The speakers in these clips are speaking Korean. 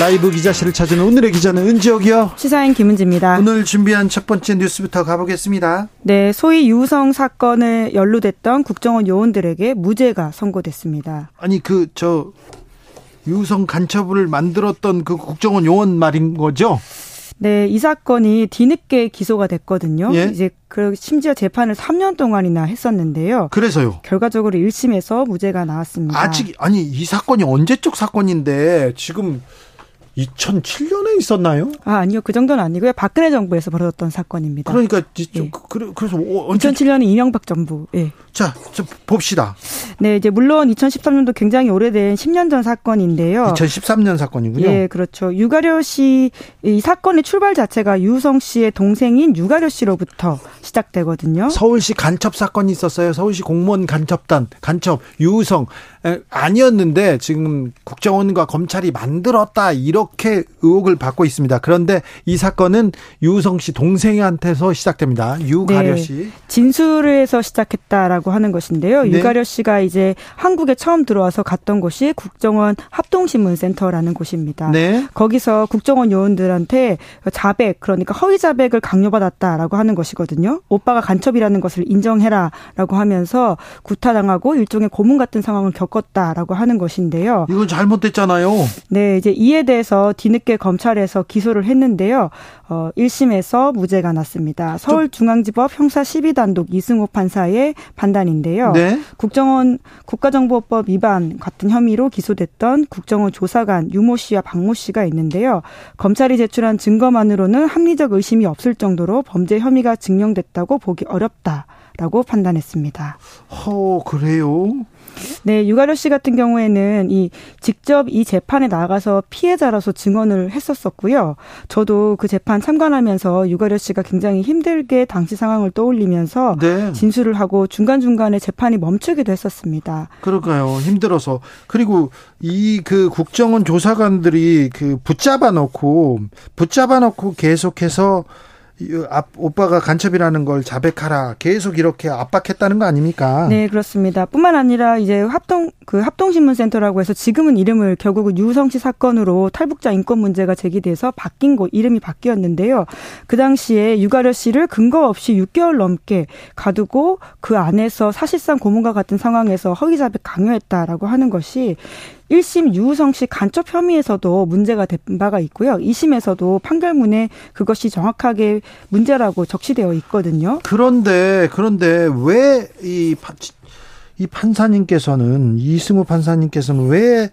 라이브 기자실을 찾은 오늘의 기자는 은지옥이요. 시사인 김은지입니다. 오늘 준비한 첫 번째 뉴스부터 가보겠습니다. 네, 소위 유성 사건에 연루됐던 국정원 요원들에게 무죄가 선고됐습니다. 아니 그 저 유성 간첩을 만들었던 그 국정원 요원 말인 거죠? 네, 이 사건이 뒤늦게 기소가 됐거든요. 예? 이제 그 심지어 재판을 3년 동안이나 했었는데요. 그래서요. 결과적으로 1심에서 무죄가 나왔습니다. 아직 아니 이 사건이 언제적 사건인데 지금 2007년에 있었나요? 아, 아니요. 그 정도는 아니고요. 박근혜 정부에서 벌어졌던 사건입니다. 그러니까 예. 그, 그래서 언제 2007년에 이명박 정부. 예. 자, 좀 봅시다. 네, 이제 물론 2013년도 굉장히 오래된 10년 전 사건인데요. 2013년 사건이군요. 예, 그렇죠. 유가려 씨 이 사건의 출발 자체가 유성 씨의 동생인 유가려 씨로부터 시작되거든요. 서울시 간첩 사건이 있었어요. 서울시 공무원 간첩단 간첩 유성 아니었는데 지금 국정원과 검찰이 만들었다 이렇게 의혹을 받고 있습니다. 그런데 이 사건은 유성 씨 동생한테서 시작됩니다. 유가려 씨 네, 진술을 해서 시작했다라고 하는 것인데요. 네. 유가려 씨가 이제 한국에 처음 들어와서 갔던 곳이 국정원 합동신문센터라는 곳입니다. 네. 거기서 국정원 요원들한테 자백 그러니까 허위 자백을 강요받았다라고 하는 것이거든요. 오빠가 간첩이라는 것을 인정해라라고 하면서 구타당하고 일종의 고문 같은 상황을 겪 겪었다라고 하는 것인데요. 이건 잘못됐잖아요. 네, 이제 이에 대해서 뒤늦게 검찰에서 기소를 했는데요. 어, 1심에서 무죄가 났습니다. 서울중앙지법 형사 12단독 이승호 판사의 판단인데요. 네? 국정원 국가정보법 위반 같은 혐의로 기소됐던 국정원 조사관 유모 씨와 박모 씨가 있는데요. 검찰이 제출한 증거만으로는 합리적 의심이 없을 정도로 범죄 혐의가 증명됐다고 보기 어렵다 라고 판단했습니다. 어, 그래요? 네, 유가려 씨 같은 경우에는 이 직접 이 재판에 나가서 피해자라서 증언을 했었었고요. 저도 그 재판 참관하면서 유가려 씨가 굉장히 힘들게 당시 상황을 떠올리면서 네. 진술을 하고 중간중간에 재판이 멈추기도 했었습니다. 그럴까요? 힘들어서. 그리고 이 그 국정원 조사관들이 그 붙잡아 놓고 붙잡아 놓고 계속해서 오빠가 간첩이라는 걸 자백하라 계속 이렇게 압박했다는 거 아닙니까? 네 그렇습니다. 뿐만 아니라 이제 합동 그 합동신문센터라고 해서 지금은 이름을 결국은 유성 씨 사건으로 탈북자 인권 문제가 제기돼서 바뀐 곳 이름이 바뀌었는데요. 그 당시에 유가려 씨를 근거 없이 6개월 넘게 가두고 그 안에서 사실상 고문과 같은 상황에서 허위 자백 강요했다라고 하는 것이 1심 유우성 씨 간첩 혐의에서도 문제가 된 바가 있고요. 2심에서도 판결문에 그것이 정확하게 문제라고 적시되어 있거든요. 그런데 그런데 왜이 이 판사님께서는 이승우 판사님께서는 왜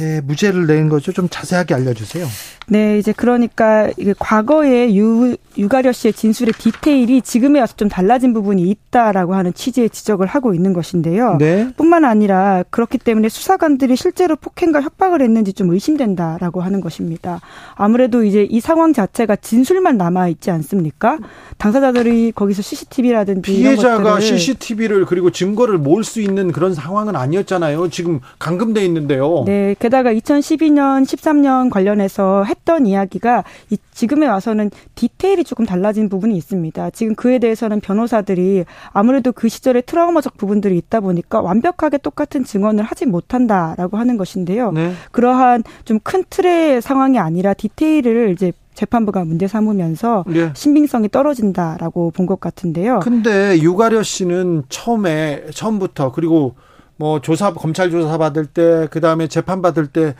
예, 무죄를 낸 거죠? 좀 자세하게 알려주세요. 네, 이제 그러니까 이게 과거에 유, 유가려 씨의 진술의 디테일이 지금에 와서 좀 달라진 부분이 있다라고 하는 취지의 지적을 하고 있는 것인데요. 네. 뿐만 아니라 그렇기 때문에 수사관들이 실제로 폭행과 협박을 했는지 좀 의심된다라고 하는 것입니다. 아무래도 이제 이 상황 자체가 진술만 남아 있지 않습니까? 당사자들이 거기서 CCTV라든지 피해자가 CCTV를 그리고 증거를 모을 수 있는 그런 상황은 아니었잖아요. 지금 감금돼 있는데요. 네, 게다가 2012년, 13년 관련해서 했던 이야기가 이, 지금에 와서는 디테일이 조금 달라진 부분이 있습니다. 지금 그에 대해서는 변호사들이 아무래도 그 시절에 트라우마적 부분들이 있다 보니까 완벽하게 똑같은 증언을 하지 못한다라고 하는 것인데요. 네. 그러한 좀 큰 틀의 상황이 아니라 디테일을 이제 재판부가 문제 삼으면서 네. 신빙성이 떨어진다라고 본 것 같은데요. 근데 유가려 씨는 처음에 처음부터 그리고 뭐 조사 검찰 조사 받을 때 그다음에 재판 받을 때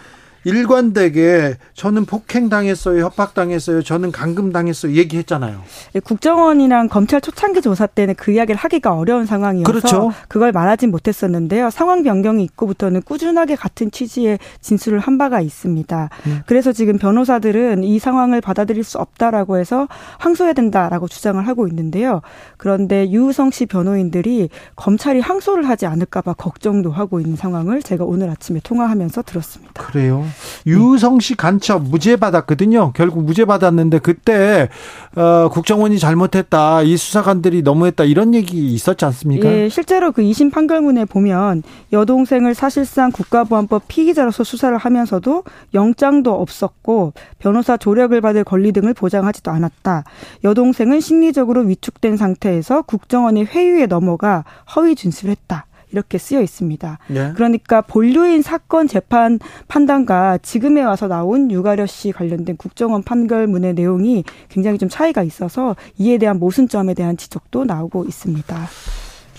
일관되게 저는 폭행 당했어요, 협박 당했어요, 저는 감금 당했어요 얘기했잖아요. 네, 국정원이랑 검찰 초창기 조사 때는 그 이야기를 하기가 어려운 상황이어서 그렇죠. 그걸 말하진 못했었는데요. 상황 변경이 있고부터는 꾸준하게 같은 취지의 진술을 한 바가 있습니다. 음. 그래서 지금 변호사들은 이 상황을 받아들일 수 없다라고 해서 항소해야 된다라고 주장을 하고 있는데요. 그런데 유우성 씨 변호인들이 검찰이 항소를 하지 않을까봐 걱정도 하고 있는 상황을 제가 오늘 아침에 통화하면서 들었습니다. 그래요? 유우성 씨 간첩 무죄 받았거든요. 결국 무죄 받았는데 그때 어, 국정원이 잘못했다, 이 수사관들이 너무했다 이런 얘기 있었지 않습니까? 예, 실제로 그 2심 판결문에 보면 여동생을 사실상 국가보안법 피의자로서 수사를 하면서도 영장도 없었고 변호사 조력을 받을 권리 등을 보장하지도 않았다. 여동생은 심리적으로 위축된 상태에서 국정원의 회유에 넘어가 허위 진술했다. 이렇게 쓰여 있습니다. 네. 그러니까 본류인 사건 재판 판단과 지금에 와서 나온 유가려 씨 관련된 국정원 판결문의 내용이 굉장히 좀 차이가 있어서 이에 대한 모순점에 대한 지적도 나오고 있습니다.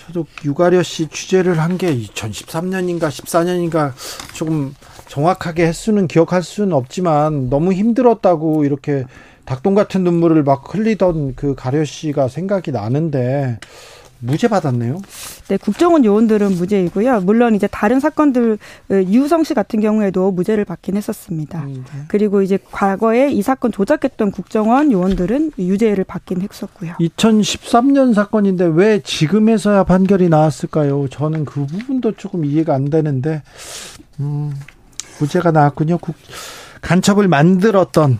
저도 유가려 씨 취재를 한 게 2013년인가 14년인가 조금 정확하게 횟수는 기억할 수는 없지만 너무 힘들었다고 이렇게 닭똥 같은 눈물을 막 흘리던 그 가려 씨가 생각이 나는데 무죄 받았네요. 네, 국정원 요원들은 무죄이고요. 물론 이제 다른 사건들 유성 씨 같은 경우에도 무죄를 받긴 했었습니다. 음, 네. 그리고 이제 과거에 이 사건 조작했던 국정원 요원들은 유죄를 받긴 했었고요. 2013년 사건인데 왜 지금에서야 판결이 나왔을까요? 저는 그 부분도 조금 이해가 안 되는데 음, 무죄가 나왔군요. 국, 간첩을 만들었던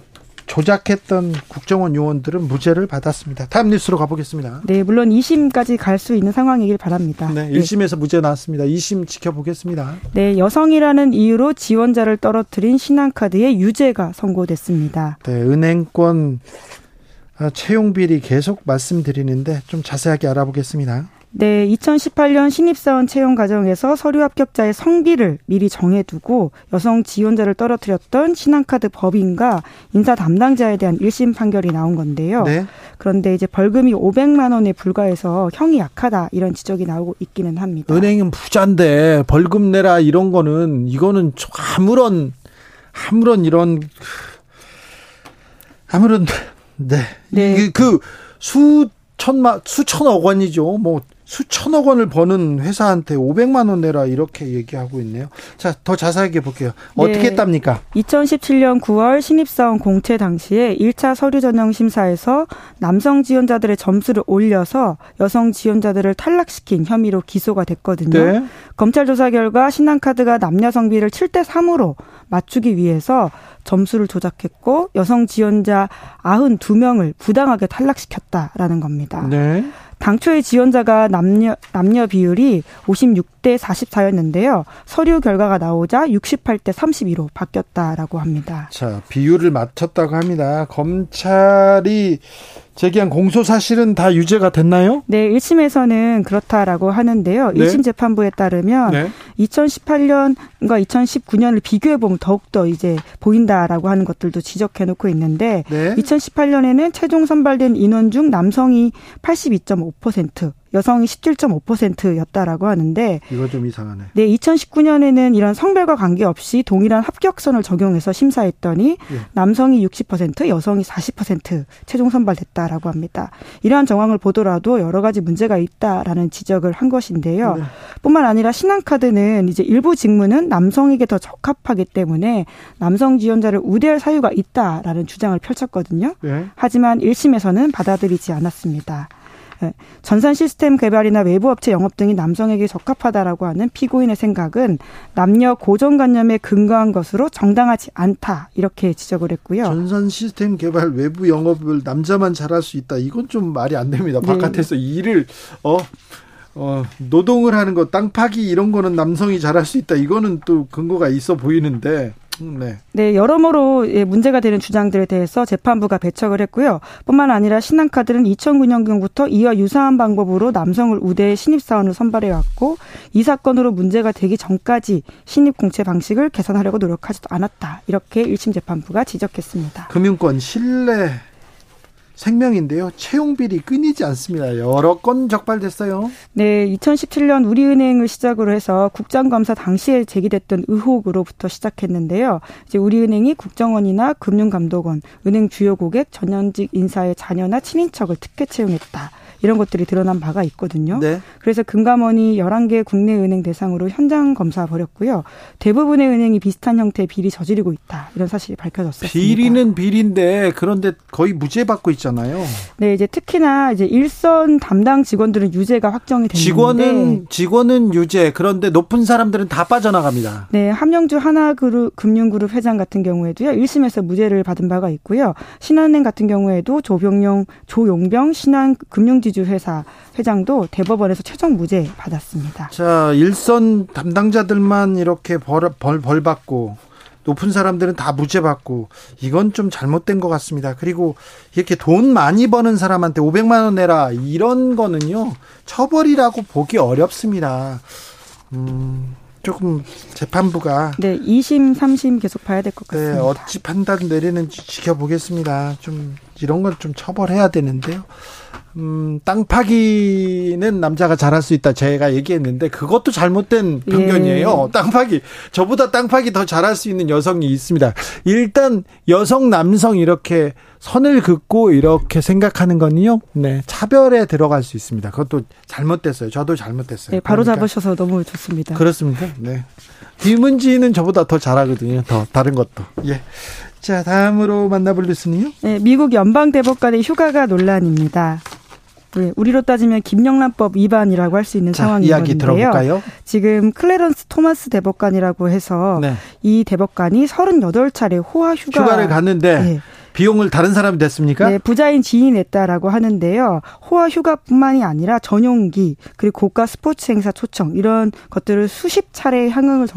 조작했던 국정원 요원들은 무죄를 받았습니다. 다음 뉴스로 가보겠습니다. 네, 물론 2심까지 갈 수 있는 상황이길 바랍니다. 네, 1심에서 네. 무죄 나왔습니다. 2심 지켜보겠습니다. 네, 여성이라는 이유로 지원자를 떨어뜨린 신한카드의 유죄가 선고됐습니다. 네, 은행권 아, 채용 비리 계속 말씀드리는데 좀 자세하게 알아보겠습니다. 네, 2018년 신입사원 채용 과정에서 서류 합격자의 성비를 미리 정해두고 여성 지원자를 떨어뜨렸던 신한카드 법인과 인사 담당자에 대한 1심 판결이 나온 건데요. 네. 그런데 이제 벌금이 500만 원에 불과해서 형이 약하다 이런 지적이 나오고 있기는 합니다. 은행은 부자인데 벌금 내라 이런 거는 이거는 아무런 아무런 이런 아무런 네. 네. 그 수천만 수천억 원이죠. 뭐 수천억 원을 버는 회사한테 500만 원 내라 이렇게 얘기하고 있네요. 자, 더 자세하게 볼게요. 어떻게 네. 했답니까? 2017년 9월 신입사원 공채 당시에 1차 서류 전형 심사에서 남성 지원자들의 점수를 올려서 여성 지원자들을 탈락시킨 혐의로 기소가 됐거든요. 네. 검찰 조사 결과 신한카드가 남녀 성비를 7대 3으로 맞추기 위해서 점수를 조작했고 여성 지원자 92명을 부당하게 탈락시켰다라는 겁니다. 네. 당초의 지원자가 남녀 남녀 비율이 56대 44였는데요. 서류 결과가 나오자 68대 32로 바뀌었다라고 합니다. 자, 비율을 맞췄다고 합니다. 검찰이 제기한 공소 사실은 다 유죄가 됐나요? 네, 1심에서는 그렇다라고 하는데요. 네. 1심 재판부에 따르면 네. 2018년과 2019년을 비교해 보면 더욱더 이제 보인다라고 하는 것들도 지적해 놓고 있는데 네. 2018년에는 최종 선발된 인원 중 남성이 82.5%, 여성이 17.5%였다라고 하는데 이거 좀 이상하네. 네, 2019년에는 이런 성별과 관계없이 동일한 합격선을 적용해서 심사했더니 예. 남성이 60%, 여성이 40% 최종 선발됐다라고 합니다. 이러한 정황을 보더라도 여러 가지 문제가 있다라는 지적을 한 것인데요. 네. 뿐만 아니라 신한 카드는 이제 일부 직무는 남성에게 더 적합하기 때문에 남성 지원자를 우대할 사유가 있다라는 주장을 펼쳤거든요. 네. 하지만 1심에서는 받아들이지 않았습니다. 네. 전산 시스템 개발이나 외부 업체 영업 등이 남성에게 적합하다라고 하는 피고인의 생각은 남녀 고정관념에 근거한 것으로 정당하지 않다 이렇게 지적을 했고요. 전산 시스템 개발 외부 영업을 남자만 잘할 수 있다. 이건 좀 말이 안 됩니다. 네. 바깥에서 일을 어. 어, 노동을 하는 거, 땅 파기 이런 거는 남성이 잘할 수 있다. 이거는 또 근거가 있어 보이는데 네. 네, 여러모로 예, 문제가 되는 주장들에 대해서 재판부가 배척을 했고요. 뿐만 아니라 신한카드는 2009년경부터 이와 유사한 방법으로 남성을 우대해 신입사원을 선발해 왔고 이 사건으로 문제가 되기 전까지 신입 공채 방식을 개선하려고 노력하지도 않았다. 이렇게 1심 재판부가 지적했습니다. 금융권 신뢰 생명인데요. 채용 비리 끊이지 않습니다. 여러 건 적발됐어요. 네, 2017년 우리은행을 시작으로 해서 국장감사 당시에 제기됐던 의혹으로부터 시작했는데요. 이제 우리은행이 국정원이나 금융감독원, 은행 주요 고객, 전현직 인사의 자녀나 친인척을 특혜 채용했다. 이런 것들이 드러난 바가 있거든요. 네. 그래서 금감원이 11개 국내 은행 대상으로 현장 검사 벌였고요. 대부분의 은행이 비슷한 형태의 비리 저지르고 있다. 이런 사실이 밝혀졌습니다. 비리는 비리인데 그런데 거의 무죄 받고 있잖아요. 네, 이제 특히나 이제 일선 담당 직원들은 유죄가 확정이 됐는데 직원은 직원은 유죄. 그런데 높은 사람들은 다 빠져나갑니다. 네, 함영주 하나그룹 금융그룹 회장 같은 경우에도요. 1심에서 무죄를 받은 바가 있고요. 신한은행 같은 경우에도 조병용 조용병 신한 금융지 지주 회사 회장도 대법원에서 최종 무죄 받았습니다. 자, 일선 담당자들만 이렇게 벌, 벌, 벌 받고 높은 사람들은 다 무죄 받고 이건 좀 잘못된 것 같습니다. 그리고 이렇게 돈 많이 버는 사람한테 500만 원 내라 이런 거는요 처벌이라고 보기 어렵습니다. 음, 조금 재판부가 네 2심 3심 계속 봐야 될것 네, 같습니다. 네, 어찌 판단 내리는지 지켜보겠습니다. 좀 이런 건 좀 처벌해야 되는데요. 음, 땅 파기는 남자가 잘할 수 있다. 제가 얘기했는데 그것도 잘못된 편견이에요. 예. 땅 파기. 저보다 땅 파기 더 잘할 수 있는 여성이 있습니다. 일단 여성, 남성 이렇게 선을 긋고 이렇게 생각하는 건요. 네. 차별에 들어갈 수 있습니다. 그것도 잘못됐어요. 저도 잘못됐어요. 네, 바로 그러니까. 잡으셔서 너무 좋습니다. 그렇습니까? 네. 김은지는 저보다 더 잘하거든요. 더 다른 것도. 예. 자, 다음으로 만나볼 뉴스는요? 네, 미국 연방대법관의 휴가가 논란입니다. 네, 우리로 따지면 김영란법 위반이라고 할 수 있는 자, 상황인 이야기 건데요. 들어볼까요? 지금 클레런스 토마스 대법관이라고 해서 네. 이 대법관이 38차례 호화 휴가 휴가를 갔는데 네. 비용을 다른 사람이 냈습니까? 네, 부자인 지인이 냈다라고 하는데요. 호화 휴가뿐만이 아니라 전용기 그리고 고가 스포츠 행사 초청 이런 것들을 수십 차례 향응을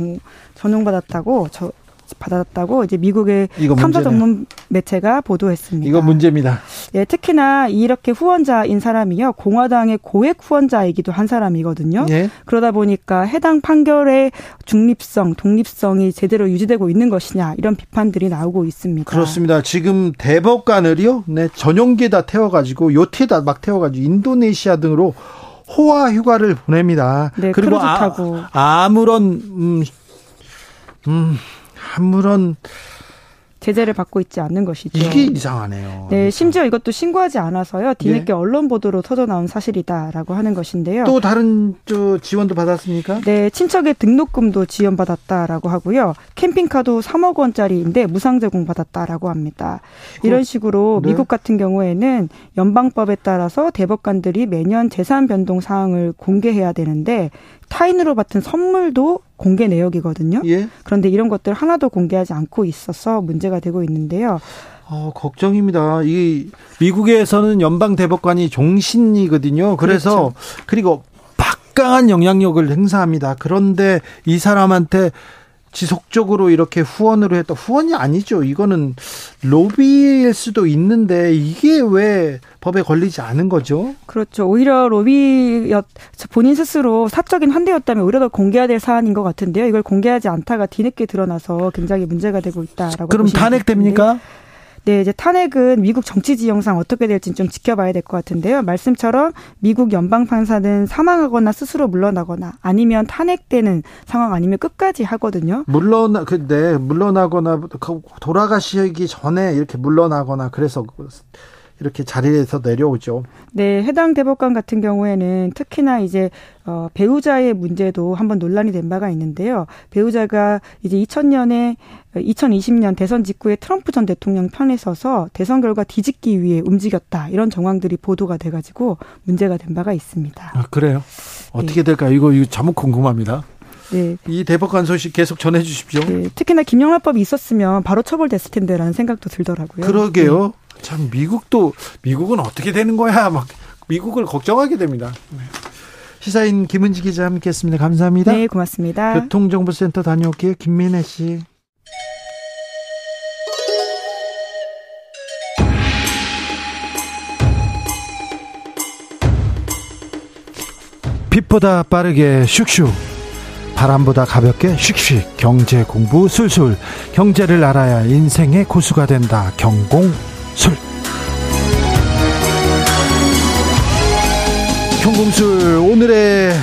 전용받았다고 저 받았다고 이제 미국의 탐사 전문 매체가 보도했습니다. 이거 문제입니다. 예, 특히나 이렇게 후원자인 사람이요 공화당의 고액 후원자이기도 한 사람이거든요. 예. 그러다 보니까 해당 판결의 중립성, 독립성이 제대로 유지되고 있는 것이냐 이런 비판들이 나오고 있습니다. 그렇습니다. 지금 대법관을요, 네 전용기에다 태워가지고 요트에다 막 태워가지고 인도네시아 등으로 호화 휴가를 보냅니다. 네, 그리고 아, 아무런 음, 음 아무런 제재를 받고 있지 않는 것이죠. 이게 이상하네요. 네, 심지어 이것도 신고하지 않아서요. 뒤늦게 예. 언론 보도로 터져 나온 사실이다라고 하는 것인데요. 또 다른 저 지원도 받았습니까? 네, 친척의 등록금도 지원받았다라고 하고요. 캠핑카도 3억 원짜리인데 무상 제공 받았다라고 합니다. 이런 식으로 네. 미국 같은 경우에는 연방법에 따라서 대법관들이 매년 재산 변동 사항을 공개해야 되는데 타인으로 받은 선물도 공개 내역이거든요. 예? 그런데 이런 것들 하나도 공개하지 않고 있어서 문제가 되고 있는데요. 어, 걱정입니다. 이 미국에서는 연방 대법관이 종신이거든요. 그래서 그렇죠. 그리고 막강한 영향력을 행사합니다. 그런데 이 사람한테 지속적으로 이렇게 후원으로 했다. 후원이 아니죠. 이거는 로비일 수도 있는데 이게 왜 법에 걸리지 않은 거죠? 그렇죠. 오히려 로비였 본인 스스로 사적인 환대였다면 오히려 더 공개해야 될 사안인 것 같은데요. 이걸 공개하지 않다가 뒤늦게 드러나서 굉장히 문제가 되고 있다라고. 그럼 탄핵됩니까? 네, 이제 탄핵은 미국 정치 지형상 어떻게 될지 좀 지켜봐야 될 것 같은데요. 말씀처럼 미국 연방 판사는 사망하거나 스스로 물러나거나 아니면 탄핵되는 상황 아니면 끝까지 하거든요. 물러나 근데 물러나거나 돌아가시기 전에 이렇게 물러나거나 그래서 이렇게 자리에서 내려오죠. 네, 해당 대법관 같은 경우에는 특히나 이제 어, 배우자의 문제도 한번 논란이 된 바가 있는데요. 배우자가 이제 2000년에 2020년 대선 직후에 트럼프 전 대통령 편에 서서 대선 결과 뒤집기 위해 움직였다 이런 정황들이 보도가 돼가지고 문제가 된 바가 있습니다. 아, 그래요? 어떻게 네. 될까요? 이거 이거 잘못 궁금합니다. 네. 이 대법관 소식 계속 전해 주십시오. 네. 특히나 김영란법이 있었으면 바로 처벌됐을 텐데라는 생각도 들더라고요. 그러게요. 네. 참 미국도 미국은 어떻게 되는 거야? 막 미국을 걱정하게 됩니다. 네. 시사인 김은지 기자 함께했습니다. 감사합니다. 네, 고맙습니다. 교통정보센터 다녀올게요. 김민혜 씨. 빛보다 빠르게 슉슉 바람보다 가볍게 슉슉 경제 공부 술술 경제를 알아야 인생의 고수가 된다 경공 술 경공술 오늘의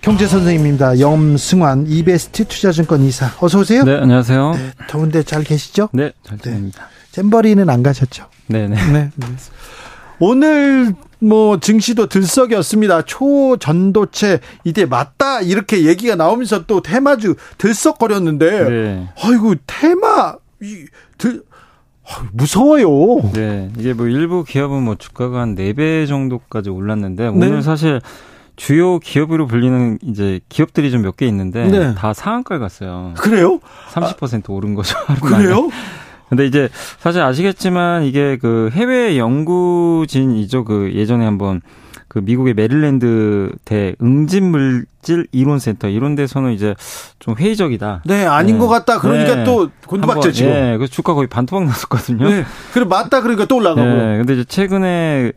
경제 선생님입니다. 염승환 이베스트 투자증권 이사 어서 오세요. 네, 안녕하세요. 네, 더운데 잘 계시죠? 네, 잘 지냅니다. 잼버리는 안 가셨죠? 네, 네. 네. 오늘 뭐 증시도 들썩였습니다. 초전도체 이제 맞다 이렇게 얘기가 나오면서 또 테마주 들썩거렸는데 네. 아이고 테마 이, 들 무서워요. 네. 이게 뭐 일부 기업은 뭐 주가가 한 4배 정도까지 올랐는데 오늘 네. 사실 주요 기업으로 불리는 이제 기업들이 좀 몇 개 있는데 네. 다 상한가를 갔어요. 그래요? 30% 아, 오른 거죠. 그래요? 근데 이제 사실 아시겠지만 이게 그 해외 연구진이죠. 그 예전에 한번 그 미국의 메릴랜드 대 응집물 질 이론센터 이런 데서는 이제 좀 회의적이다. 네, 아닌 네. 것 같다. 그러니까 네. 또 곤두박질 치고. 네, 그 주가 거의 반토막 났었거든요. 네. 그래 맞다 그러니까 또 올라가고. 네, 근데 이제 최근에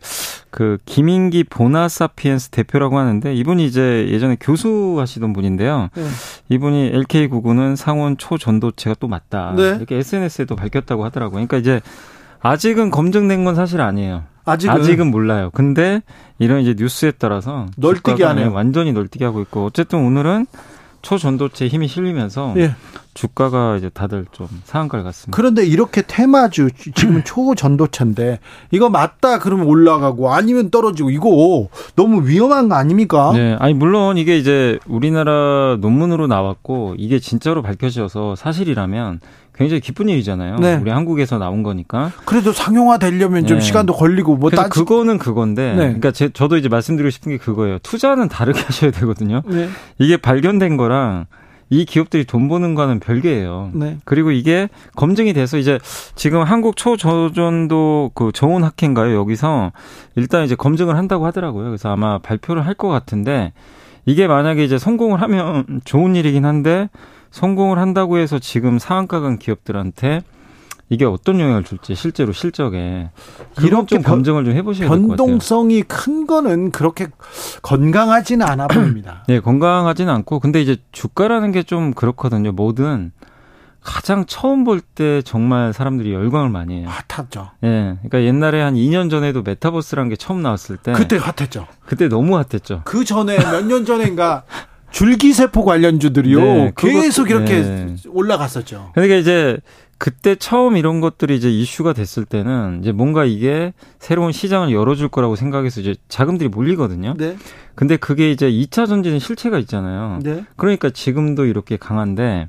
그 김인기 보나사피엔스 대표라고 하는데 이분이 이제 예전에 교수 하시던 분인데요. 네. 이분이 LK 구구는 상온 초전도체가 또 맞다. 네. 이렇게 SNS에도 밝혔다고 하더라고요. 그러니까 이제 아직은 검증된 건 사실 아니에요. 아직은, 아직은 몰라요. 근데 이런 이제 뉴스에 따라서 널뛰기 하네요. 완전히 널뛰기 하고 있고 어쨌든 오늘은 초전도체 힘이 실리면서 예. 주가가 이제 다들 좀 상한가를 갔습니다. 그런데 이렇게 테마주 지금 초전도체인데 이거 맞다 그러면 올라가고 아니면 떨어지고 이거 너무 위험한 거 아닙니까? 네, 아니 물론 이게 이제 우리나라 논문으로 나왔고 이게 진짜로 밝혀져서 사실이라면 굉장히 기쁜 일이잖아요. 네. 우리 한국에서 나온 거니까. 그래도 상용화 되려면 좀 네. 시간도 걸리고 뭐 따지... 그거는 그건데. 네. 그러니까 제, 저도 이제 말씀드리고 싶은 게 그거예요. 투자는 다르게 하셔야 되거든요. 네. 이게 발견된 거랑 이 기업들이 돈 버는 거는 별개예요. 네. 그리고 이게 검증이 돼서 이제 지금 한국 초저전도 그 정원 학회인가요? 여기서 일단 이제 검증을 한다고 하더라고요. 그래서 아마 발표를 할 것 같은데 이게 만약에 이제 성공을 하면 좋은 일이긴 한데 성공을 한다고 해서 지금 상한가 간 기업들한테 이게 어떤 영향을 줄지 실제로 실적에 이런 좀 검증을 좀 해보셔야 될 것 같아요. 변동성이 큰 거는 그렇게 건강하지는 않아 보입니다. 네, 건강하지는 않고 근데 이제 주가라는 게 좀 그렇거든요. 뭐든 가장 처음 볼 때 정말 사람들이 열광을 많이 해요. 핫하죠. 예. 네, 그러니까 옛날에 한 2년 전에도 메타버스라는 게 처음 나왔을 때 그때 핫했죠. 그때 너무 핫했죠. 그 전에 몇 년 전인가 줄기세포 관련주들이요. 네, 계속 이렇게 네. 올라갔었죠. 그러니까 이제 그때 처음 이런 것들이 이제 이슈가 됐을 때는 이제 뭔가 이게 새로운 시장을 열어줄 거라고 생각해서 이제 자금들이 몰리거든요. 네. 근데 그게 이제 2차 전지는 실체가 있잖아요. 네. 그러니까 지금도 이렇게 강한데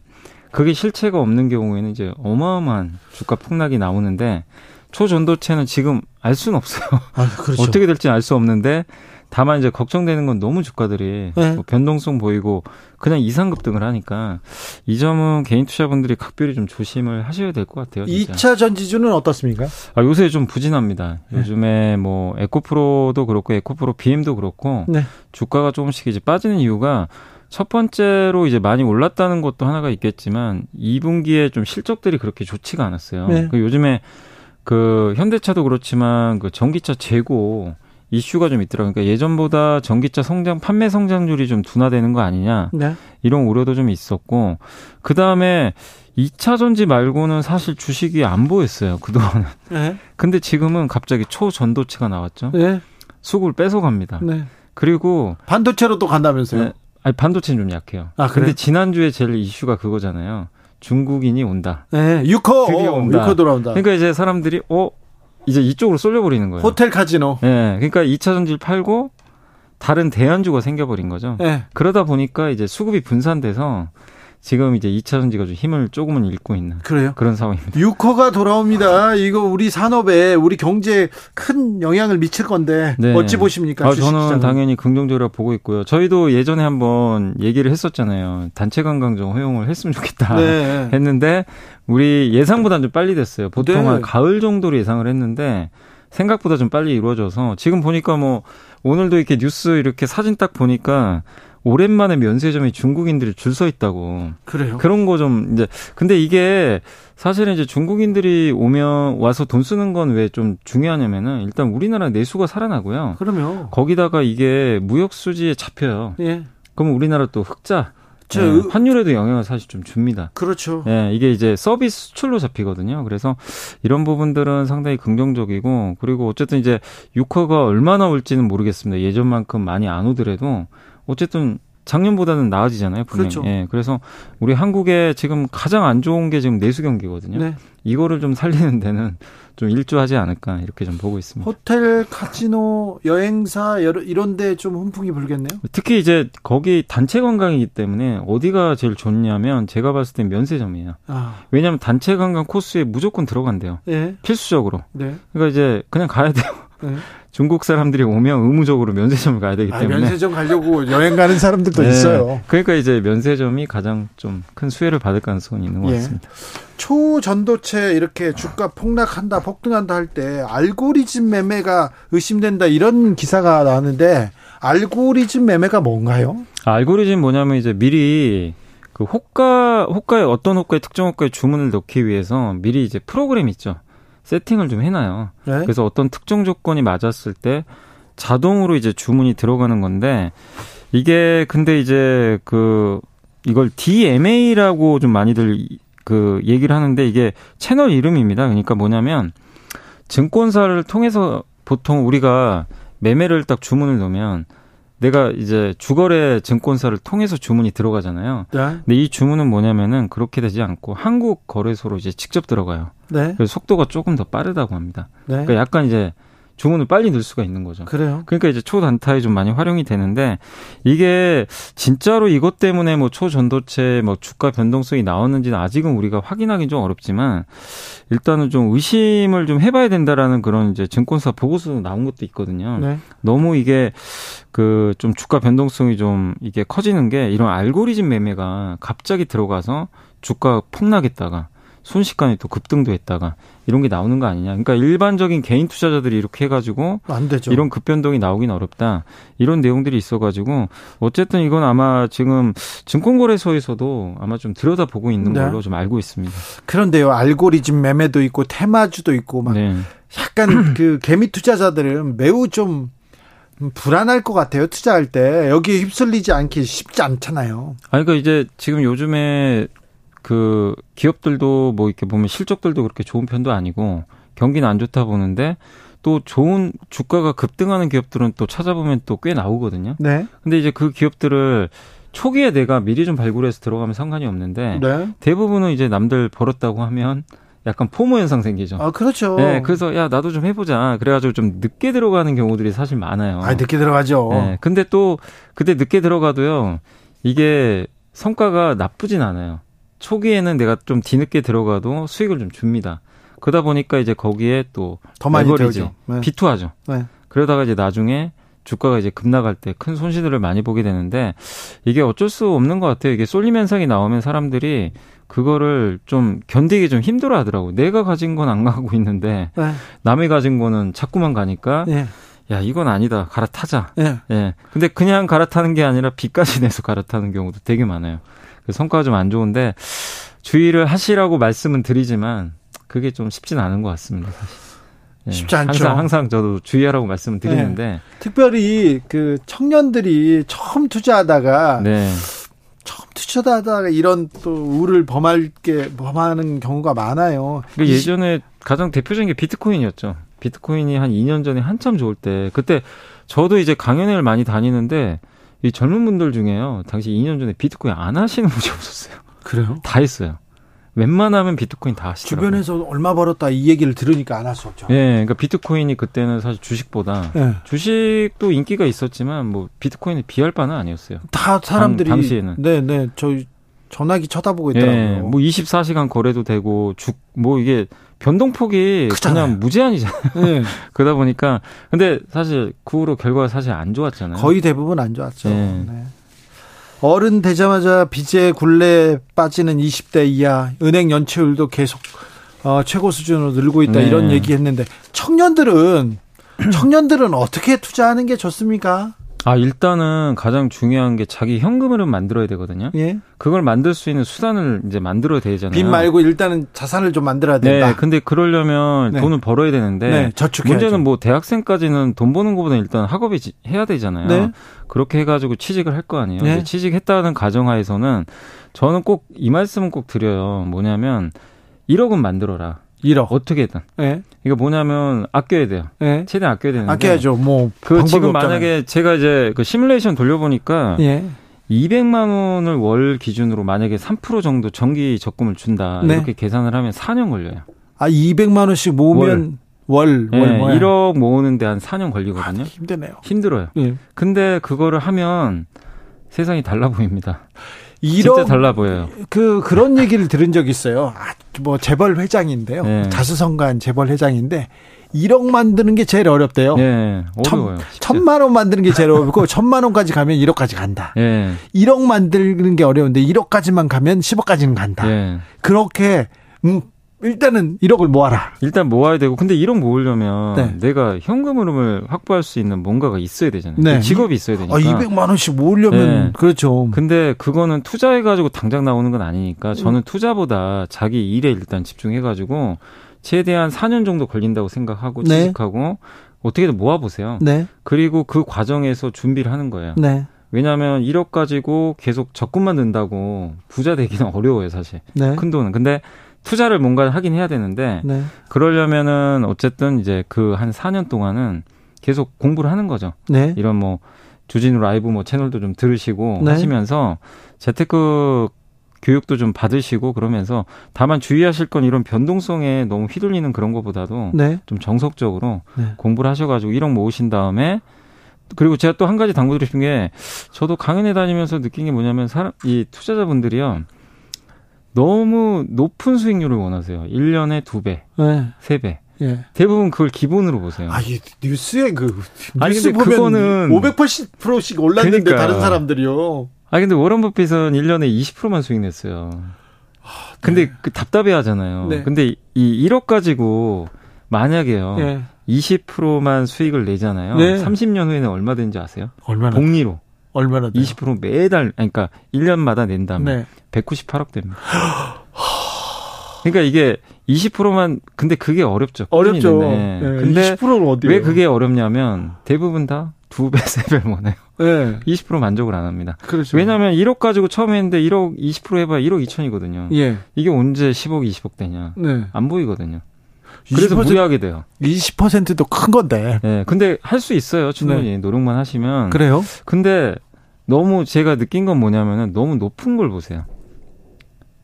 그게 실체가 없는 경우에는 이제 어마어마한 주가 폭락이 나오는데 초전도체는 지금 알 수는 없어요. 아, 그렇죠. 어떻게 될지 알 수 없는데 다만 이제 걱정되는 건 너무 주가들이 네. 뭐 변동성 보이고 그냥 이상 급등을 하니까 이 점은 개인 투자분들이 각별히 좀 조심을 하셔야 될 것 같아요. 진짜. 2차 전지주는 어떻습니까? 아, 요새 좀 부진합니다. 네. 요즘에 뭐 에코프로도 그렇고 에코프로 BM도 그렇고 네. 주가가 조금씩 이제 빠지는 이유가 첫 번째로 이제 많이 올랐다는 것도 하나가 있겠지만 2분기에 좀 실적들이 그렇게 좋지가 않았어요. 네. 그 요즘에 그 현대차도 그렇지만 그 전기차 재고 이슈가 좀 있더라고요. 그러니까 예전보다 전기차 성장 판매 성장률이 좀 둔화되는 거 아니냐 네. 이런 우려도 좀 있었고 그 다음에 2차 전지 말고는 사실 주식이 안 보였어요 그동안은. 네. 근데 지금은 갑자기 초전도체가 나왔죠. 네. 수급을 뺏어갑니다. 네. 그리고 반도체로 또 간다면서요? 네. 아니 반도체는 좀 약해요. 아, 그래? 근데 지난 주에 제일 이슈가 그거잖아요. 중국인이 온다. 네, 유커 드디어 온다. 유커 돌아온다. 그러니까 이제 사람들이 어 이제 이쪽으로 쏠려버리는 거예요. 호텔 카지노. 네. 그러니까 2차 전지를 팔고 다른 대안주가 생겨버린 거죠. 네. 그러다 보니까 이제 수급이 분산돼서 지금 이제 2차 전지가 좀 힘을 조금은 잃고 있는 그래요? 그런 상황입니다. 유커가 돌아옵니다. 이거 우리 산업에 우리 경제에 큰 영향을 미칠 건데 네. 어찌 보십니까? 아, 저는 당연히 긍정적으로 보고 있고요. 저희도 예전에 한번 얘기를 했었잖아요. 단체 관광 좀 허용을 했으면 좋겠다 네. 했는데 우리 예상보다는 좀 빨리 됐어요. 보통 네. 한 가을 정도로 예상을 했는데 생각보다 좀 빨리 이루어져서 지금 보니까 뭐 오늘도 이렇게 뉴스 이렇게 사진 딱 보니까 오랜만에 면세점에 중국인들이 줄 서 있다고. 그래요? 그런 거 좀 이제 근데 이게 사실은 이제 중국인들이 오면 와서 돈 쓰는 건 왜 좀 중요하냐면은 일단 우리나라 내수가 살아나고요. 그러면 거기다가 이게 무역 수지에 잡혀요. 예. 그럼 우리나라 또 흑자 저 네, 환율에도 영향을 사실 좀 줍니다. 그렇죠. 네, 이게 이제 서비스 수출로 잡히거든요. 그래서 이런 부분들은 상당히 긍정적이고 그리고 어쨌든 이제 유커가 얼마나 올지는 모르겠습니다. 예전만큼 많이 안 오더라도 어쨌든 작년보다는 나아지잖아요. 분명히. 그렇죠. 예, 그래서 우리 한국에 지금 가장 안 좋은 게 지금 내수 경기거든요. 네. 이거를 좀 살리는 데는 좀 일조하지 않을까 이렇게 좀 보고 있습니다. 호텔, 카지노, 여행사 이런 데 좀 훈풍이 불겠네요. 특히 이제 거기 단체 관광이기 때문에 어디가 제일 좋냐면 제가 봤을 땐 면세점이에요. 아. 왜냐하면 단체 관광 코스에 무조건 들어간대요. 네. 필수적으로. 네. 그러니까 이제 그냥 가야 돼요. 네. 중국 사람들이 오면 의무적으로 면세점을 가야 되기 아, 때문에 아, 면세점 가려고 여행 가는 사람들도 네. 있어요. 그러니까 이제 면세점이 가장 좀 큰 수혜를 받을 가능성이 있는 것 예. 같습니다. 초전도체 이렇게 주가 폭락한다, 폭등한다 할 때 알고리즘 매매가 의심된다 이런 기사가 나왔는데 알고리즘 매매가 뭔가요? 알고리즘 뭐냐면 이제 미리 그 호가 호가에 어떤 호가에 특정 호가에 주문을 넣기 위해서 미리 이제 프로그램 있죠. 세팅을 좀 해놔요. 네? 그래서 어떤 특정 조건이 맞았을 때 자동으로 이제 주문이 들어가는 건데 이게 근데 이제 그 이걸 DMA라고 좀 많이들 그 얘기를 하는데 이게 채널 이름입니다. 그러니까 뭐냐면 증권사를 통해서 보통 우리가 매매를 딱 주문을 넣으면 내가 이제 주거래 증권사를 통해서 주문이 들어가잖아요. 네. 근데 이 주문은 뭐냐면은 그렇게 되지 않고 한국 거래소로 이제 직접 들어가요. 네. 그래서 속도가 조금 더 빠르다고 합니다. 네. 그러니까 약간 이제 주문을 빨리 넣을 수가 있는 거죠. 그래요? 그러니까 이제 초단타에 좀 많이 활용이 되는데 이게 진짜로 이것 때문에 뭐 초전도체 뭐 주가 변동성이 나왔는지는 아직은 우리가 확인하기 좀 어렵지만 일단은 좀 의심을 좀 해봐야 된다라는 그런 이제 증권사 보고서 나온 것도 있거든요. 네. 너무 이게 그 좀 주가 변동성이 좀 이게 커지는 게 이런 알고리즘 매매가 갑자기 들어가서 주가 폭락했다가 순식간에 또 급등도 했다가 이런 게 나오는 거 아니냐. 그러니까 일반적인 개인 투자자들이 이렇게 해가지고 안 되죠. 이런 급변동이 나오긴 어렵다. 이런 내용들이 있어가지고 어쨌든 이건 아마 지금 증권거래소에서도 아마 좀 들여다보고 있는 네. 걸로 좀 알고 있습니다. 그런데요, 알고리즘 매매도 있고 테마주도 있고 막 네. 약간 그 개미 투자자들은 매우 좀 불안할 것 같아요. 투자할 때 여기에 휩쓸리지 않기 쉽지 않잖아요. 아니 그러니까 이제 지금 요즘에 그 기업들도 뭐 이렇게 보면 실적들도 그렇게 좋은 편도 아니고 경기는 안 좋다 보는데 또 좋은 주가가 급등하는 기업들은 또 찾아보면 또 꽤 나오거든요. 네. 근데 이제 그 기업들을 초기에 내가 미리 좀 발굴해서 들어가면 상관이 없는데 네. 대부분은 이제 남들 벌었다고 하면 약간 포모 현상 생기죠. 아, 그렇죠. 네, 그래서 야 나도 좀 해보자. 그래가지고 좀 늦게 들어가는 경우들이 사실 많아요. 아, 늦게 들어가죠. 네, 근데 또 그때 늦게 들어가도요. 이게 성과가 나쁘진 않아요. 초기에는 내가 좀 뒤늦게 들어가도 수익을 좀 줍니다. 그러다 보니까 이제 거기에 또더 많이 들죠. 네. 비투하죠. 네. 그러다가 이제 나중에 주가가 이제 급나갈 때큰 손실들을 많이 보게 되는데 이게 어쩔 수 없는 것 같아요. 이게 쏠림 현상이 나오면 사람들이 그거를 좀 견디기 좀 힘들어 하더라고. 내가 가진 건 안 가고 있는데 네. 남이 가진 거는 자꾸만 가니까 네. 야 이건 아니다 갈아타자. 네. 예. 근데 그냥 갈아타는 게 아니라 비까지 내서 갈아타는 경우도 되게 많아요. 그 성과가 좀 안 좋은데 주의를 하시라고 말씀은 드리지만 그게 좀 쉽진 않은 것 같습니다. 사실. 네, 쉽지 않죠. 항상, 항상 저도 주의하라고 말씀을 드리는데 네. 특별히 그 청년들이 처음 투자하다가 네. 처음 투자하다가 이런 또 우를 범할 게 범하는 경우가 많아요. 그 예전에 가장 대표적인 게 비트코인이었죠. 비트코인이 한 2년 전에 한참 좋을 때 그때 저도 이제 강연회를 많이 다니는데 이 젊은 분들 중에요. 당시 2년 전에 비트코인 안 하시는 분이 없었어요. 그래요? 다 했어요. 웬만하면 비트코인 다 하시더라고요. 주변에서 얼마 벌었다 이 얘기를 들으니까 안 할 수 없죠. 예, 그러니까 비트코인이 그때는 사실 주식보다 네. 주식도 인기가 있었지만 뭐 비트코인이 비할 바는 아니었어요. 다 사람들이 당, 시에는 네, 네. 저 전화기 쳐다보고 있더라고요. 예, 뭐 24시간 거래도 되고 죽뭐 이게 변동폭이 크잖아요. 그냥 무제한이잖아요. 네. 그러다 보니까 근데 사실 그 후로 결과가 사실 안 좋았잖아요. 거의 대부분 안 좋았죠. 네. 네. 어른 되자마자 빚에 굴레 빠지는 20대 이하 은행 연체율도 계속 어, 최고 수준으로 늘고 있다 네. 이런 얘기했는데 청년들은 청년들은 어떻게 투자하는 게 좋습니까? 아, 일단은 가장 중요한 게 자기 현금을 만들어야 되거든요. 예. 그걸 만들 수 있는 수단을 이제 만들어야 되잖아요. 빚 말고 일단은 자산을 좀 만들어야 된다. 네. 근데 그러려면 네. 돈을 벌어야 되는데 네, 저축해야죠. 문제는 뭐 대학생까지는 돈 버는 것보다 일단 학업이 해야 되잖아요. 네. 그렇게 해 가지고 취직을 할 거 아니에요. 네. 취직했다는 가정하에서는 저는 꼭 이 말씀은 꼭 드려요. 뭐냐면 1억은 만들어라. 1억. 어떻게든. 네. 이거 뭐냐면 아껴야 돼요. 네. 최대한 아껴야 되는데. 아껴야죠. 뭐. 그 지금 없잖아요. 만약에 제가 이제 그 시뮬레이션 돌려보니까. 예. 200만 원을 월 기준으로 만약에 3% 정도 정기 적금을 준다. 네. 이렇게 계산을 하면 4년 걸려요. 아, 200만 원씩 모으면 월, 월, 월 네, 1억 모으는데 한 4년 걸리거든요. 아, 힘드네요. 힘들어요. 예. 근데 그거를 하면 세상이 달라 보입니다. 진짜 달라 보여요. 그 그런 얘기를 들은 적 있어요. 아, 뭐 재벌 회장인데요. 네. 자수성가한 재벌 회장인데 1억 만드는 게 제일 어렵대요. 네, 어려워요. 천, 만원 만드는 게 제일 어렵고 천만 원까지 가면 1억까지 간다. 네. 1억 만드는 게 어려운데 1억까지만 가면 10억까지는 간다. 네. 그렇게 음, 일단은 1억을 모아라. 일단 모아야 되고 근데 1억 모으려면 네. 내가 현금 흐름을 확보할 수 있는 뭔가가 있어야 되잖아요. 네. 직업이 있어야 되니까. 아, 200만 원씩 모으려면 네. 그렇죠. 근데 그거는 투자해 가지고 당장 나오는 건 아니니까 저는 투자보다 자기 일에 일단 집중해 가지고 최대한 4년 정도 걸린다고 생각하고 네. 취직하고 어떻게든 모아 보세요. 네. 그리고 그 과정에서 준비를 하는 거예요. 네. 왜냐하면 1억 가지고 계속 적금만 든다고 부자 되기는 어려워요, 사실. 네. 큰 돈은. 근데 투자를 뭔가 하긴 해야 되는데 네. 그러려면은 어쨌든 이제 그 한 4년 동안은 계속 공부를 하는 거죠. 네. 이런 뭐 주진우 라이브 뭐 채널도 좀 들으시고 네. 하시면서 재테크 교육도 좀 받으시고 그러면서 다만 주의하실 건 이런 변동성에 너무 휘둘리는 그런 것보다도 네. 좀 정석적으로 네. 공부를 하셔가지고 1억 모으신 다음에 그리고 제가 또 한 가지 당부드리고 싶은 게 저도 강연에 다니면서 느낀 게 뭐냐면 사람 이 투자자분들이요 너무 높은 수익률을 원하세요. 1년에 2배, 네. 3배. 예. 대부분 그걸 기본으로 보세요. 아, 이 뉴스에 그 뉴스 보면 그거는 580%씩 올랐는데 그러니까. 다른 사람들이요. 아 근데 워런 버핏은 1년에 20%만 수익 냈어요. 아, 네. 근데 그 답답해 하잖아요. 네. 근데 이 1억 가지고 만약에요. 네. 20%만 수익을 내잖아요. 네. 30년 후에는 얼마 되는지 아세요? 얼마나? 복리로. 얼마나 돼요? 20% 매달 그러니까 1년마다 낸다면 네. 198억 됩니다. 그러니까 이게 20%만 근데 그게 어렵죠. 어렵죠. 네. 근데 20%는 어디에 왜 그게 어렵냐면 대부분 다 두 배, 세 배를 원해요. 네. 20% 만족을 안 합니다. 그렇죠. 왜냐하면 1억 가지고 처음 했는데 1억 20% 해봐야 1억 2천이거든요. 예. 이게 언제 10억, 20억 되냐? 네. 안 보이거든요. 그래서 무리하게 돼요. 20%도 큰 건데. 네. 근데 할 수 있어요. 충분히 네. 노력만 하시면. 그래요? 근데 너무 제가 느낀 건 뭐냐면은 너무 높은 걸 보세요.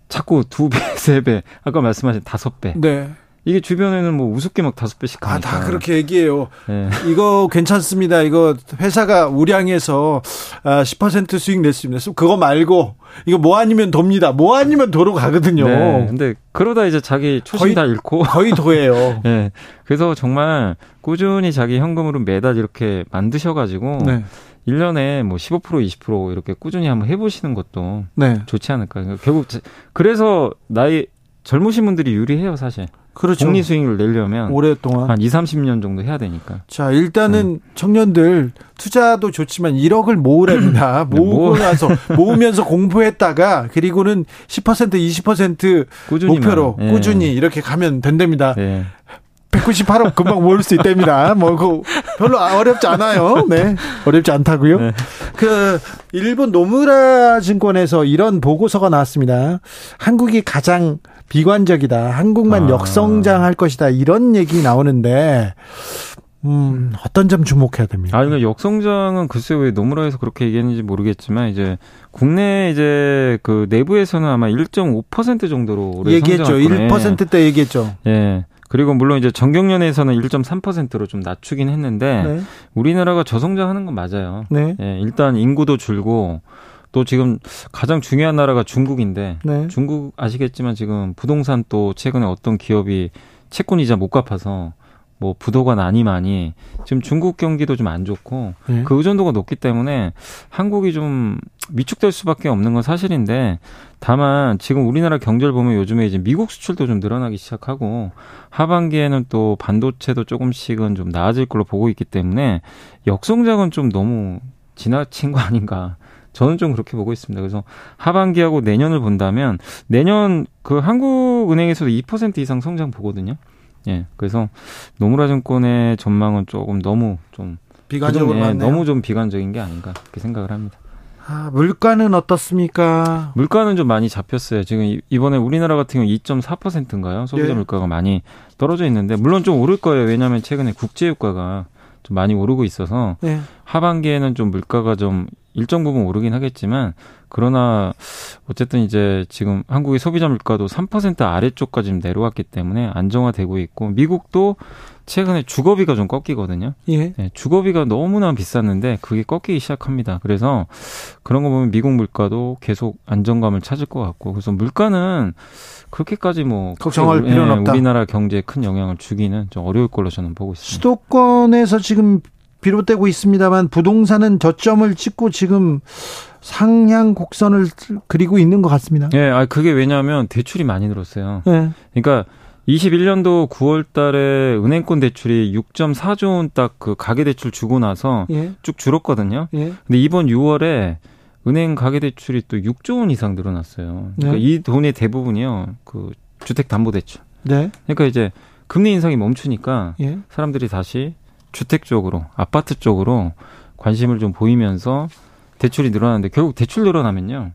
자꾸 두 배, 세 배, 아까 말씀하신 다섯 배. 네. 이게 주변에는 뭐 우습게 막 다섯 배씩 가니까. 아, 다 그렇게 얘기해요. 네. 이거 괜찮습니다. 이거 회사가 우량해서 10% 아, 수익 냈습니다. 그거 말고 이거 뭐 아니면 돕니다. 뭐 아니면 도로 가거든요. 네. 근데 그러다 이제 자기 초심 거의, 다 잃고 거의 도예요. 네. 그래서 정말 꾸준히 자기 현금으로 매달 이렇게 만드셔 가지고 네. 1년에 뭐 15% 20% 이렇게 꾸준히 한번 해 보시는 것도 네. 좋지 않을까. 그러니까 결국 그래서 나이 젊으신 분들이 유리해요, 사실. 그렇죠. 복리 수익을 내려면 오랫동안 한 2, 30년 정도 해야 되니까. 자, 일단은 음. 청년들 투자도 좋지만 1억을 모으랍니다. 네, 모으고 나서 모으면서 공부했다가 그리고는 10% 20% 꾸준히만. 목표로 예. 꾸준히 이렇게 가면 된답니다. 예. 198억 금방 모을 수 있답니다. 뭐, 그, 별로 어렵지 않아요. 네. 어렵지 않다고요. 네. 그, 일본 노무라 증권에서 이런 보고서가 나왔습니다. 한국이 가장 비관적이다. 한국만 아. 역성장할 것이다. 이런 얘기 나오는데 음, 어떤 점 주목해야 됩니까? 아, 그러니까 역성장은 글쎄 왜 노무라에서 그렇게 얘기했는지 모르겠지만 이제 국내 이제 그 내부에서는 아마 1.5% 정도로 얘기했죠. 1%대 얘기했죠. 예. 그리고 물론 이제 정경련에서는 1.3%로 좀 낮추긴 했는데 네. 우리나라가 저성장하는 건 맞아요. 네. 예, 일단 인구도 줄고 또 지금 가장 중요한 나라가 중국인데 네. 중국 아시겠지만 지금 부동산 또 최근에 어떤 기업이 채권 이자 못 갚아서 뭐 부도가 나니 많이 지금 중국 경기도 좀 안 좋고 네. 그 의존도가 높기 때문에 한국이 좀 위축될 수밖에 없는 건 사실인데 다만 지금 우리나라 경제를 보면 요즘에 이제 미국 수출도 좀 늘어나기 시작하고 하반기에는 또 반도체도 조금씩은 좀 나아질 걸로 보고 있기 때문에 역성장은 좀 너무 지나친 거 아닌가. 저는 좀 그렇게 보고 있습니다. 그래서 하반기하고 내년을 본다면 내년 그 한국은행에서도 2% 이상 성장 보거든요. 예. 그래서 노무라 증권의 전망은 조금 너무 좀 비관적으로 예, 너무 좀 비관적인 게 아닌가 그렇게 생각을 합니다. 아, 물가는 어떻습니까? 물가는 좀 많이 잡혔어요. 지금 이번에 우리나라 같은 경우 2.4%인가요? 소비자 예. 물가가 많이 떨어져 있는데 물론 좀 오를 거예요. 왜냐하면 최근에 국제 유가가 좀 많이 오르고 있어서 예. 하반기에는 좀 물가가 좀 일정 부분 오르긴 하겠지만 그러나 어쨌든 이제 지금 한국의 소비자 물가도 3% 아래쪽까지 좀 내려왔기 때문에 안정화되고 있고 미국도 최근에 주거비가 좀 꺾이거든요. 예. 네, 주거비가 너무나 비쌌는데 그게 꺾이기 시작합니다. 그래서 그런 거 보면 미국 물가도 계속 안정감을 찾을 것 같고 그래서 물가는 그렇게까지 뭐 걱정할 필요는 예, 없다. 우리나라 경제에 큰 영향을 주기는 좀 어려울 걸로 저는 보고 있습니다. 수도권에서 지금 비롯되고 있습니다만 부동산은 저점을 찍고 지금 상향 곡선을 그리고 있는 것 같습니다. 예, 아 그게 왜냐하면 대출이 많이 늘었어요. 예. 그러니까 21년도 9월 달에 은행권 대출이 6.4조 원 딱 그 가계 대출 주고 나서 예. 쭉 줄었거든요. 예. 근데 이번 6월에 은행 가계 대출이 또 6조 원 이상 늘어났어요. 그러니까 네. 이 돈의 대부분이요. 그 주택 담보 대출. 네. 그러니까 이제 금리 인상이 멈추니까 예. 사람들이 다시 주택 쪽으로 아파트 쪽으로 관심을 좀 보이면서 대출이 늘어나는데 결국 대출 늘어나면요.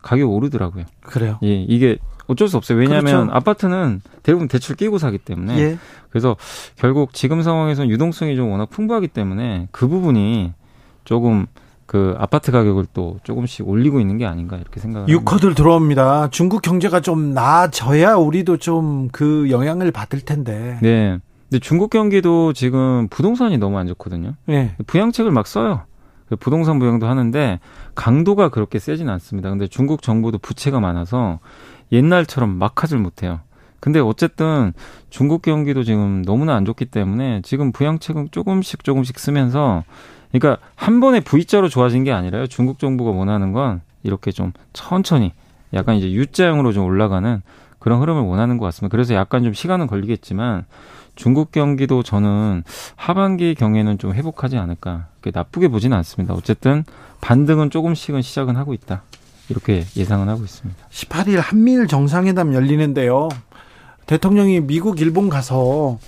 가격 오르더라고요. 그래요. 예, 이게 어쩔 수 없어요. 왜냐하면 그렇죠. 아파트는 대부분 대출 끼고 사기 때문에. 예. 그래서 결국 지금 상황에서는 유동성이 좀 워낙 풍부하기 때문에 그 부분이 조금 그 아파트 가격을 또 조금씩 올리고 있는 게 아닌가 이렇게 생각을 유커들 들어옵니다. 중국 경제가 좀 나아져야 우리도 좀 그 영향을 받을 텐데. 네. 근데 중국 경기도 지금 부동산이 너무 안 좋거든요. 네. 부양책을 막 써요. 그 부동산 부양도 하는데 강도가 그렇게 세진 않습니다. 근데 중국 정부도 부채가 많아서 옛날처럼 막 하질 못해요. 근데 어쨌든 중국 경기도 지금 너무나 안 좋기 때문에 지금 부양책은 조금씩 조금씩 쓰면서 그러니까 한 번에 V자로 좋아진 게 아니라요. 중국 정부가 원하는 건 이렇게 좀 천천히 약간 이제 U자형으로 좀 올라가는 그런 흐름을 원하는 것 같습니다. 그래서 약간 좀 시간은 걸리겠지만 중국 경기도 저는 하반기 경에는 좀 회복하지 않을까. 나쁘게 보지는 않습니다. 어쨌든 반등은 조금씩은 시작은 하고 있다. 이렇게 예상은 하고 있습니다. 18일 한미일 정상회담 열리는데요. 대통령이 미국, 일본 가서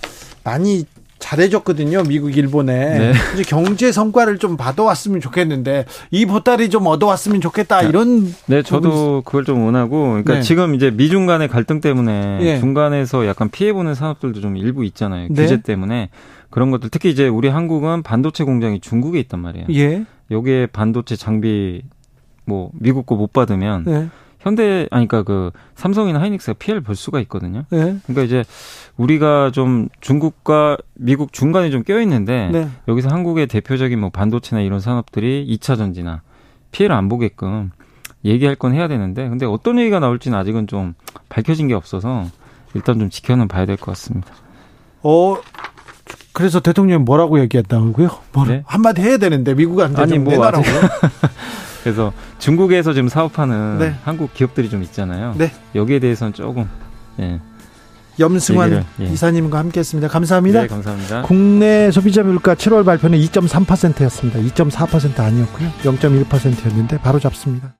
많이 잘해줬거든요. 미국, 일본에. 네. 이제 경제 성과를 좀 받아왔으면 좋겠는데 이 보따리 좀 얻어왔으면 좋겠다. 이런. 네, 저도 그걸 좀 원하고. 그러니까 네. 지금 이제 미중 간의 갈등 때문에 네. 중간에서 약간 피해보는 산업들도 좀 일부 있잖아요. 네. 규제 때문에. 그런 것들 특히 이제 우리 한국은 반도체 공장이 중국에 있단 말이에요. 예. 여기에 반도체 장비 뭐 미국 거 못 받으면 네. 현대 아니 그러니까 그 삼성이나 하이닉스가 피해를 볼 수가 있거든요. 네. 그러니까 이제 우리가 좀 중국과 미국 중간에 좀 껴 있는데 네. 여기서 한국의 대표적인 뭐 반도체나 이런 산업들이 2차 전지나 피해를 안 보게끔 얘기할 건 해야 되는데 근데 어떤 얘기가 나올지는 아직은 좀 밝혀진 게 없어서 일단 좀 지켜는 봐야 될 것 같습니다. 어 그래서 대통령이 뭐라고 얘기했다고요? 뭐 네? 한마디 해야 되는데 미국한테 아니 뭐 내놔라고요? 그래서 중국에서 지금 사업하는 네. 한국 기업들이 좀 있잖아요. 네. 여기에 대해서는 조금 예. 염승환 얘기를, 예. 이사님과 함께했습니다. 감사합니다. 네, 감사합니다. 국내 소비자 물가 7월 발표는 2.3%였습니다. 2.4% 아니었고요. 0.1%였는데 바로 잡습니다.